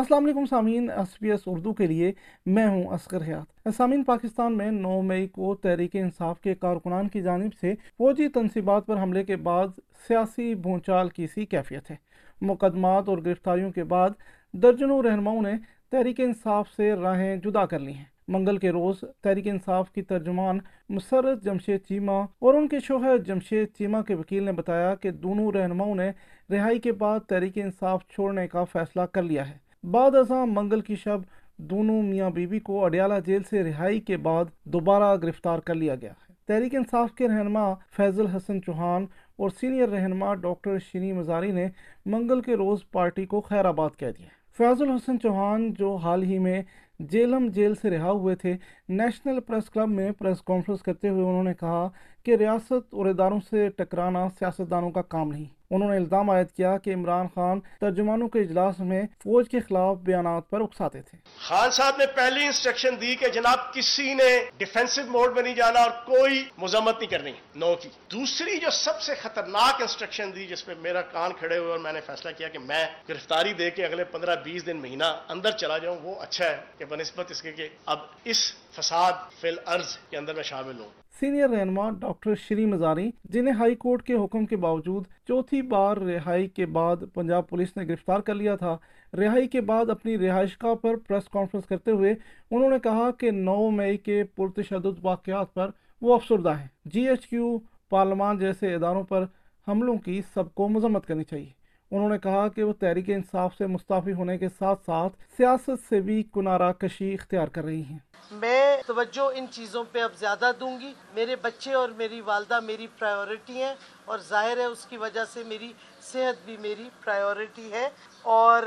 السلام علیکم سامعین، ایس پی ایس اردو کے لیے میں ہوں اسکر حیات۔ سامعین، پاکستان میں نو مئی کو تحریک انصاف کے کارکنان کی جانب سے فوجی تنصیبات پر حملے کے بعد سیاسی بھونچال کی سی کیفیت ہے۔ مقدمات اور گرفتاریوں کے بعد درجنوں رہنماؤں نے تحریک انصاف سے راہیں جدا کر لی ہیں۔ منگل کے روز تحریک انصاف کی ترجمان مسرت جمشید چیمہ اور ان کے شوہر جمشید چیمہ کے وکیل نے بتایا کہ دونوں رہنماؤں نے رہائی کے بعد تحریک انصاف چھوڑنے کا فیصلہ کر لیا ہے۔ بعد ازاں منگل کی شب دونوں میاں بیوی کو اڈیالہ جیل سے رہائی کے بعد دوبارہ گرفتار کر لیا گیا ہے۔ تحریک انصاف کے رہنما فیضل حسن چوہان اور سینئر رہنما ڈاکٹر شینی مزاری نے منگل کے روز پارٹی کو خیر آباد کہہ دیا فیض الحسن چوہان جو حال ہی میں جیلم جیل سے رہا ہوئے تھے، نیشنل پریس کلب میں پریس کانفرنس کرتے ہوئے انہوں نے کہا کہ ریاست اور اداروں سے ٹکرانا سیاستدانوں کا کام نہیں۔ انہوں نے الزام عائد کیا کہ عمران خان ترجمانوں کے اجلاس میں فوج کے خلاف بیانات پر اکساتے تھے۔ خان صاحب نے پہلی انسٹرکشن دی کہ جناب کسی نے ڈیفینسو موڈ میں نہیں جانا اور کوئی مذمت نہیں کرنی، نو کی۔ دوسری جو سب سے خطرناک انسٹرکشن دی جس پہ میرا کان کھڑے ہوئے اور میں نے فیصلہ کیا کہ میں گرفتاری دے کے اگلے پندرہ بیس دن مہینہ اندر چلا جاؤں، وہ اچھا ہے کہ بنسبت اس کے کہ اب اس فساد فی الارض کے اندر میں شامل ہوں۔ سینئر رہنما ڈاکٹر شری مزاری، جنہیں ہائی کورٹ کے حکم کے باوجود چوتھی بار رہائی کے بعد پنجاب پولیس نے گرفتار کر لیا تھا۔ رہائی کے بعد اپنی رہائش گاہ پر پریس کانفرنس کرتے ہوئے انہوں نے کہا کہ نو مئی کے پرتشدد واقعات پر وہ افسردہ ہیں۔ جی ایچ کیو پارلیمان جیسے اداروں پر حملوں کی سب کو مذمت کرنی چاہیے۔ انہوں نے کہا کہ وہ تحریک انصاف سے مستعفی ہونے کے ساتھ ساتھ سیاست سے بھی کنارہ کشی اختیار کر رہی ہیں۔ میں توجہ ان چیزوں پہ اب زیادہ دوں گی۔ میرے بچے اور میری والدہ میری پرائیورٹی ہیں اور ظاہر ہے اس کی وجہ سے میری صحت بھی میری پرائیورٹی ہے اور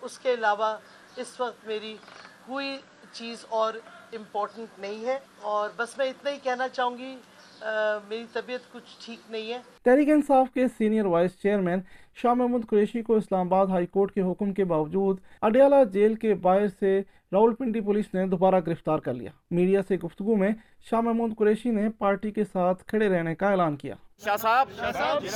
اس کے علاوہ اس وقت میری کوئی چیز اور امپورٹنٹ نہیں ہے اور بس میں اتنا ہی کہنا چاہوں گی میری طبیعت کچھ ٹھیک نہیں ہے۔ تحریک انصاف کے senior vice chairman Shah Mahmood Qureshi کو اسلام آباد ہائی کورٹ کے حکم کے باوجود اڈیالہ جیل کے باہر سے راول پنڈی پولیس نے دوبارہ گرفتار کر لیا۔ میڈیا سے گفتگو میں شاہ محمود قریشی نے پارٹی کے ساتھ کھڑے رہنے کا اعلان کیا۔ شاہ صاحب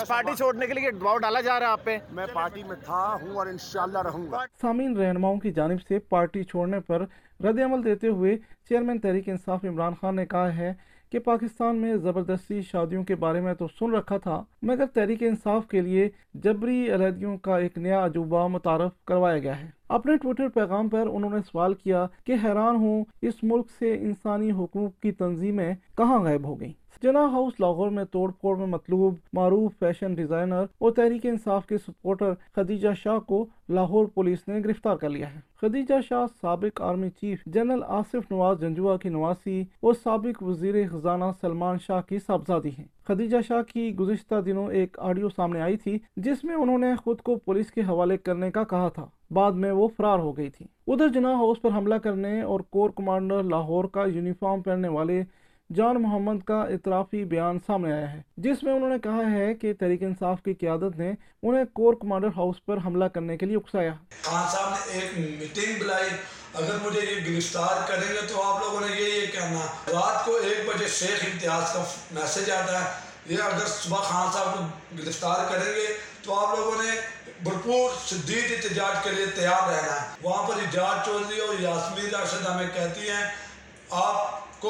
پارٹی چھوڑنے کے لیے دباؤ ڈالا جا رہا ہے آپ پہ؟ میں پارٹی میں تھا ہوں اور انشاءاللہ رہوں گا۔ سامعین رہنماؤں کی جانب سے پارٹی چھوڑنے پر رد عمل دیتے ہوئے چیئرمین تحریک انصاف عمران خان نے کہا ہے کہ پاکستان میں زبردستی شادیوں کے بارے میں تو سن رکھا تھا، مگر تحریک انصاف کے لیے جبری علیحدگیوں کا ایک نیا عجوبہ متعارف کروایا گیا ہے۔ اپنے ٹویٹر پیغام پر انہوں نے سوال کیا کہ حیران ہوں، اس ملک سے انسانی حقوق کی تنظیمیں کہاں غائب ہو گئیں؟ جناح ہاؤس لاہور میں توڑ پھوڑ میں مطلوب، معروف فیشن ڈیزائنر اور تحریک انصاف کے سپورٹر خدیجہ شاہ کو لاہور پولیس نے گرفتار کر لیا ہے۔ خدیجہ شاہ سابق army chief general Asif Nawaz Janjua کی نواسی اور سابق وزیر خزانہ سلمان شاہ کی صاحبزادی ہیں۔ خدیجہ شاہ کی گزشتہ دنوں ایک آڈیو سامنے آئی تھی، جس میں انہوں نے خود کو پولیس کے حوالے کرنے کا کہا تھا۔ بعد میں وہ فرار ہو گئی تھی۔ ادھر جناح ہاؤس پر حملہ کرنے اور کور کمانڈر لاہور کا یونیفارم پہننے والے جان محمد کا اطرافی بیان سامنے آیا ہے، جس میں انہوں نے کہا ہے کہ تحریک انصاف کی قیادت نے انہیں کور کمانڈر ہاؤس پر حملہ کرنے کے لیے اکسایا۔ خان صاحب نے ایک میٹنگ بلائی۔ اگر مجھے یہ گرفتار کریں گے تو آپ لوگوں نے یہ یہ کہنا، رات کو ایک بجے شیخ امتیاز کا میسج آتا ہے۔ یہ اگر صبح خان صاحب کو گرفتار کریں گے تو آپ لوگوں نے بھرپور شدید احتجاج کے لیے تیار رہنا ہے۔ وہاں پر اجاز چودھری اور یاسمین راشد ہمیں کہتی ہیں آپ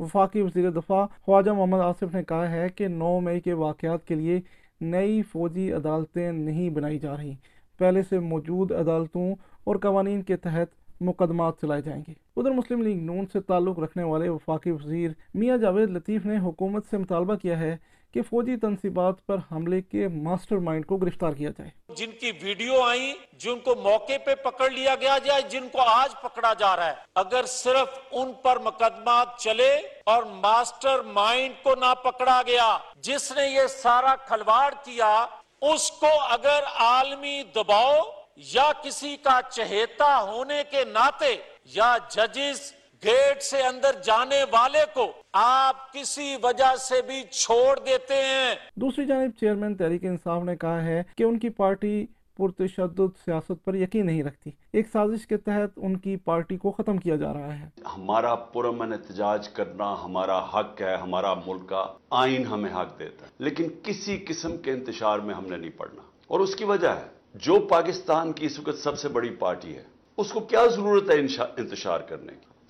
وفاقی وزیر دفاع خواجہ محمد آصف نے کہا ہے کہ نو مئی کے واقعات کے لیے نئی فوجی عدالتیں نہیں بنائی جا رہی۔ پہلے سے موجود عدالتوں اور قوانین کے تحت مقدمات چلائے جائیں گے۔ ادھر مسلم لیگ نون سے تعلق رکھنے والے وفاقی وزیر میاں جاوید لطیف نے حکومت سے مطالبہ کیا ہے کہ فوجی تنصیبات پر حملے کے ماسٹر مائنڈ کو گرفتار کیا جائے۔ جن کی ویڈیو آئی جن کو موقع پہ پکڑ لیا گیا جائے، جن کو آج پکڑا جا رہا ہے، اگر صرف ان پر مقدمات چلے اور ماسٹر مائنڈ کو نہ پکڑا گیا، جس نے یہ سارا کھلواڑ کیا، اس کو اگر عالمی دباؤ یا کسی کا چہیتا ہونے کے ناطے یا ججز گیٹ سے اندر جانے والے کو آپ کسی وجہ سے بھی چھوڑ دیتے ہیں۔ دوسری جانب چیئرمین تحریک انصاف نے کہا ہے کہ ان کی پارٹی پرتشدد سیاست پر یقین نہیں رکھتی۔ ایک سازش کے تحت ان کی پارٹی کو ختم کیا جا رہا ہے۔ ہمارا پرامن احتجاج کرنا ہمارا حق ہے ہمارا ملک کا آئین ہمیں حق دیتا ہے لیکن کسی قسم کے انتشار میں ہم نے نہیں پڑھنا۔ اور اس کی وجہ ہے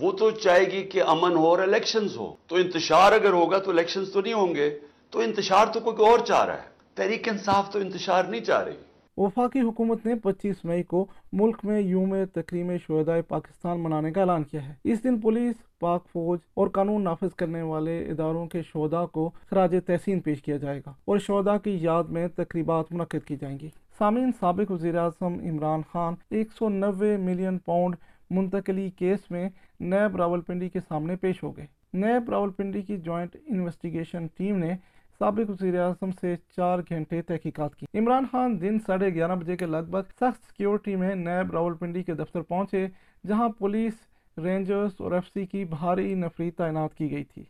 وہ تو چاہے گی کہ امن ہو اور الیکشنز ہو۔ تو انتشار اگر ہوگا تو الیکشنز تو نہیں ہوں گے۔ تو انتشار تو کوئی اور چاہ رہا ہے۔ تحریک انصاف تو انتشار نہیں چاہ رہی۔ وفاقی حکومت نے پچیس مئی کو ملک میں یوم تقریم شہدائے پاکستان منانے کا اعلان کیا ہے۔ اس دن پولیس، پاک فوج اور قانون نافذ کرنے والے اداروں کے شہداء کو خراج تحسین پیش کیا جائے گا اور شہداء کی یاد میں تقریبات منعقد کی جائیں گی۔ سامین سابق وزیراعظم عمران خان، ایک سو نوے ملین پاؤنڈ منتقلی کیس میں نیب راول پنڈی کے سامنے پیش ہو گئے۔ نیب راول پنڈی کی جوائنٹ انویسٹیگیشن ٹیم نے سابق وزیر اعظم سے چار گھنٹے تحقیقات کی۔ عمران خان دن ساڑھے گیارہ بجے کے لگ بھگ سخت سیکیورٹی میں نیب راول پنڈی کے دفتر پہنچے، جہاں پولیس، رینجرز اور ایف سی کی بھاری نفری تعینات کی گئی تھی۔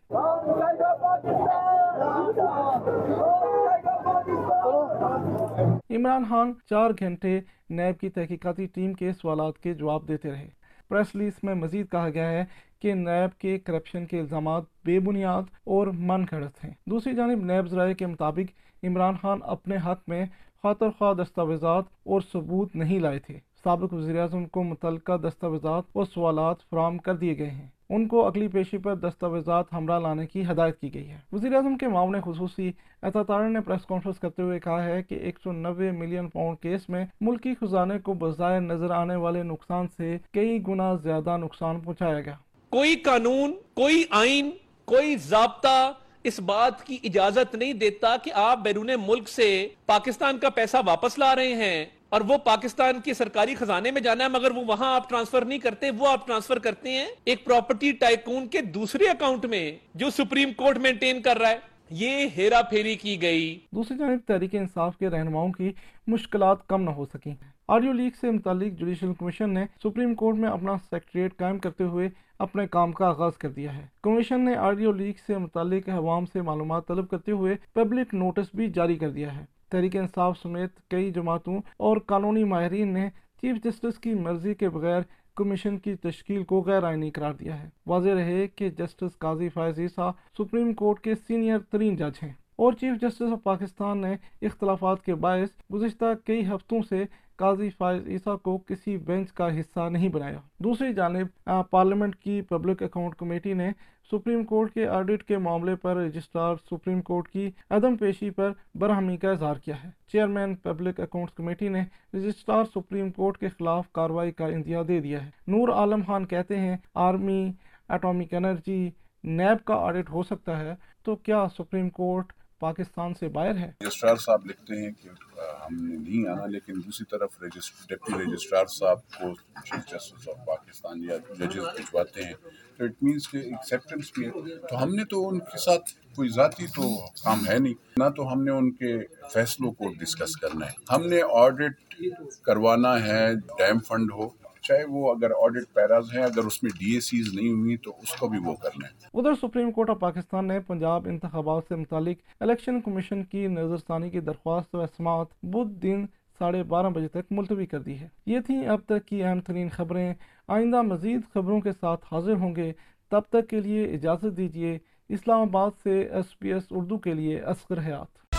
عمران خان چار گھنٹے نیب کی تحقیقاتی ٹیم کے سوالات کے جواب دیتے رہے۔ پریس لیس میں مزید کہا گیا ہے کہ نیب کے کرپشن کے الزامات بے بنیاد اور من گھڑت ہیں۔ دوسری جانب نیب ذرائع کے مطابق عمران خان اپنے حق میں خاطر خواہ دستاویزات اور ثبوت نہیں لائے تھے۔ سابق وزیر اعظم کو متعلقہ دستاویزات اور سوالات فراہم کر دیے گئے ہیں۔ ان کو اگلی پیشی پر دستاویزات ہمراہ لانے کی ہدایت کی گئی ہے۔ وزیر اعظم کے معاون خصوصی اعتار نے پریس کانفرنس کرتے ہوئے کہا ہے کہ ایک سو نوے ملین پاؤنڈ کیس میں ملکی خزانے کو بظاہر نظر آنے والے نقصان سے کئی گنا زیادہ نقصان پہنچایا گیا۔ کوئی قانون، کوئی آئین، کوئی ضابطہ اس بات کی اجازت نہیں دیتا کہ آپ بیرون ملک سے پاکستان کا پیسہ واپس لا رہے ہیں۔ اور وہ پاکستان کے سرکاری خزانے میں جانا ہے، مگر وہ وہاں آپ ٹرانسفر نہیں کرتے، وہ آپ ٹرانسفر کرتے ہیں ایک پراپرٹی ٹائکون کے دوسرے اکاؤنٹ میں جو سپریم کورٹ مینٹین کر رہا ہے۔ یہ ہیرا پھیری کی گئی۔ دوسری جانب تحریک انصاف کے رہنماؤں کی مشکلات کم نہ ہو سکیں۔ آڈیو لیگ سے متعلق جوڈیشل کمیشن نے سپریم کورٹ میں اپنا سیکٹریٹ قائم کرتے ہوئے اپنے کام کا آغاز کر دیا ہے۔ کمیشن نے آڈیو لیگ سے متعلق عوام سے معلومات طلب کرتے ہوئے پبلک نوٹس بھی جاری کر دیا ہے۔ تحریک انصاف سمیت کئی جماعتوں اور قانونی ماہرین نے چیف جسٹس کی مرضی کے بغیر کمیشن کی تشکیل کو غیر آئینی قرار دیا ہے۔ واضح رہے کہ justice Qazi Faez Isa supreme court کے سینئر ترین جج ہیں۔ اور چیف جسٹس آف پاکستان نے اختلافات کے باعث گزشتہ کئی ہفتوں سے قاضی فائز عیسیٰ کو کسی بینچ کا حصہ نہیں بنایا۔ دوسری جانب پارلیمنٹ کی پبلک اکاؤنٹ کمیٹی نے سپریم کورٹ کے آڈٹ کے معاملے پر رجسٹرار سپریم کورٹ کی عدم پیشی پر برہمی کا اظہار کیا ہے۔ چیئرمین پبلک اکاؤنٹس کمیٹی نے رجسٹرار سپریم کورٹ کے خلاف کارروائی کا اندیا دے دیا ہے۔ نور عالم خان کہتے ہیں، آرمی، اٹامک انرجی، نیب کا آڈٹ ہو سکتا ہے، تو کیا سپریم کورٹ پاکستان سے باہر ہے۔ رجسٹرار صاحب لکھتے ہیں کہ ہم نے نہیں آنا، لیکن دوسری طرف ڈپٹی رجسٹرار صاحب کو چیف جسٹس آف پاکستان یا ججز بھجواتے ہیں۔ تو اٹ مینس کہ ایکسیپٹنس میں، تو ہم نے تو ان کے ساتھ کوئی ذاتی تو کام ہے نہیں۔ نہ تو ہم نے ان کے فیصلوں کو ڈسکس کرنا ہے۔ ہم نے آڈٹ کروانا ہے ڈیم فنڈ ہو۔ چاہے وہ اگر آڈٹ پیراز ہیں، اگر اس میں ڈی اے سیز نہیں ہوئی تو اس کو بھی وہ کر لیں۔ ادھر سپریم کورٹ آف پاکستان نے پنجاب انتخابات سے متعلق الیکشن کمیشن کی نظر ثانی کی درخواست و اسماعت بدھ دن ساڑھے بارہ بجے تک ملتوی کر دی ہے۔ یہ تھیں اب تک کی اہم ترین خبریں۔ آئندہ مزید خبروں کے ساتھ حاضر ہوں گے۔ تب تک کے لیے اجازت دیجیے، اسلام آباد سے ایس پی ایس اردو کے لیے اسکر حیات۔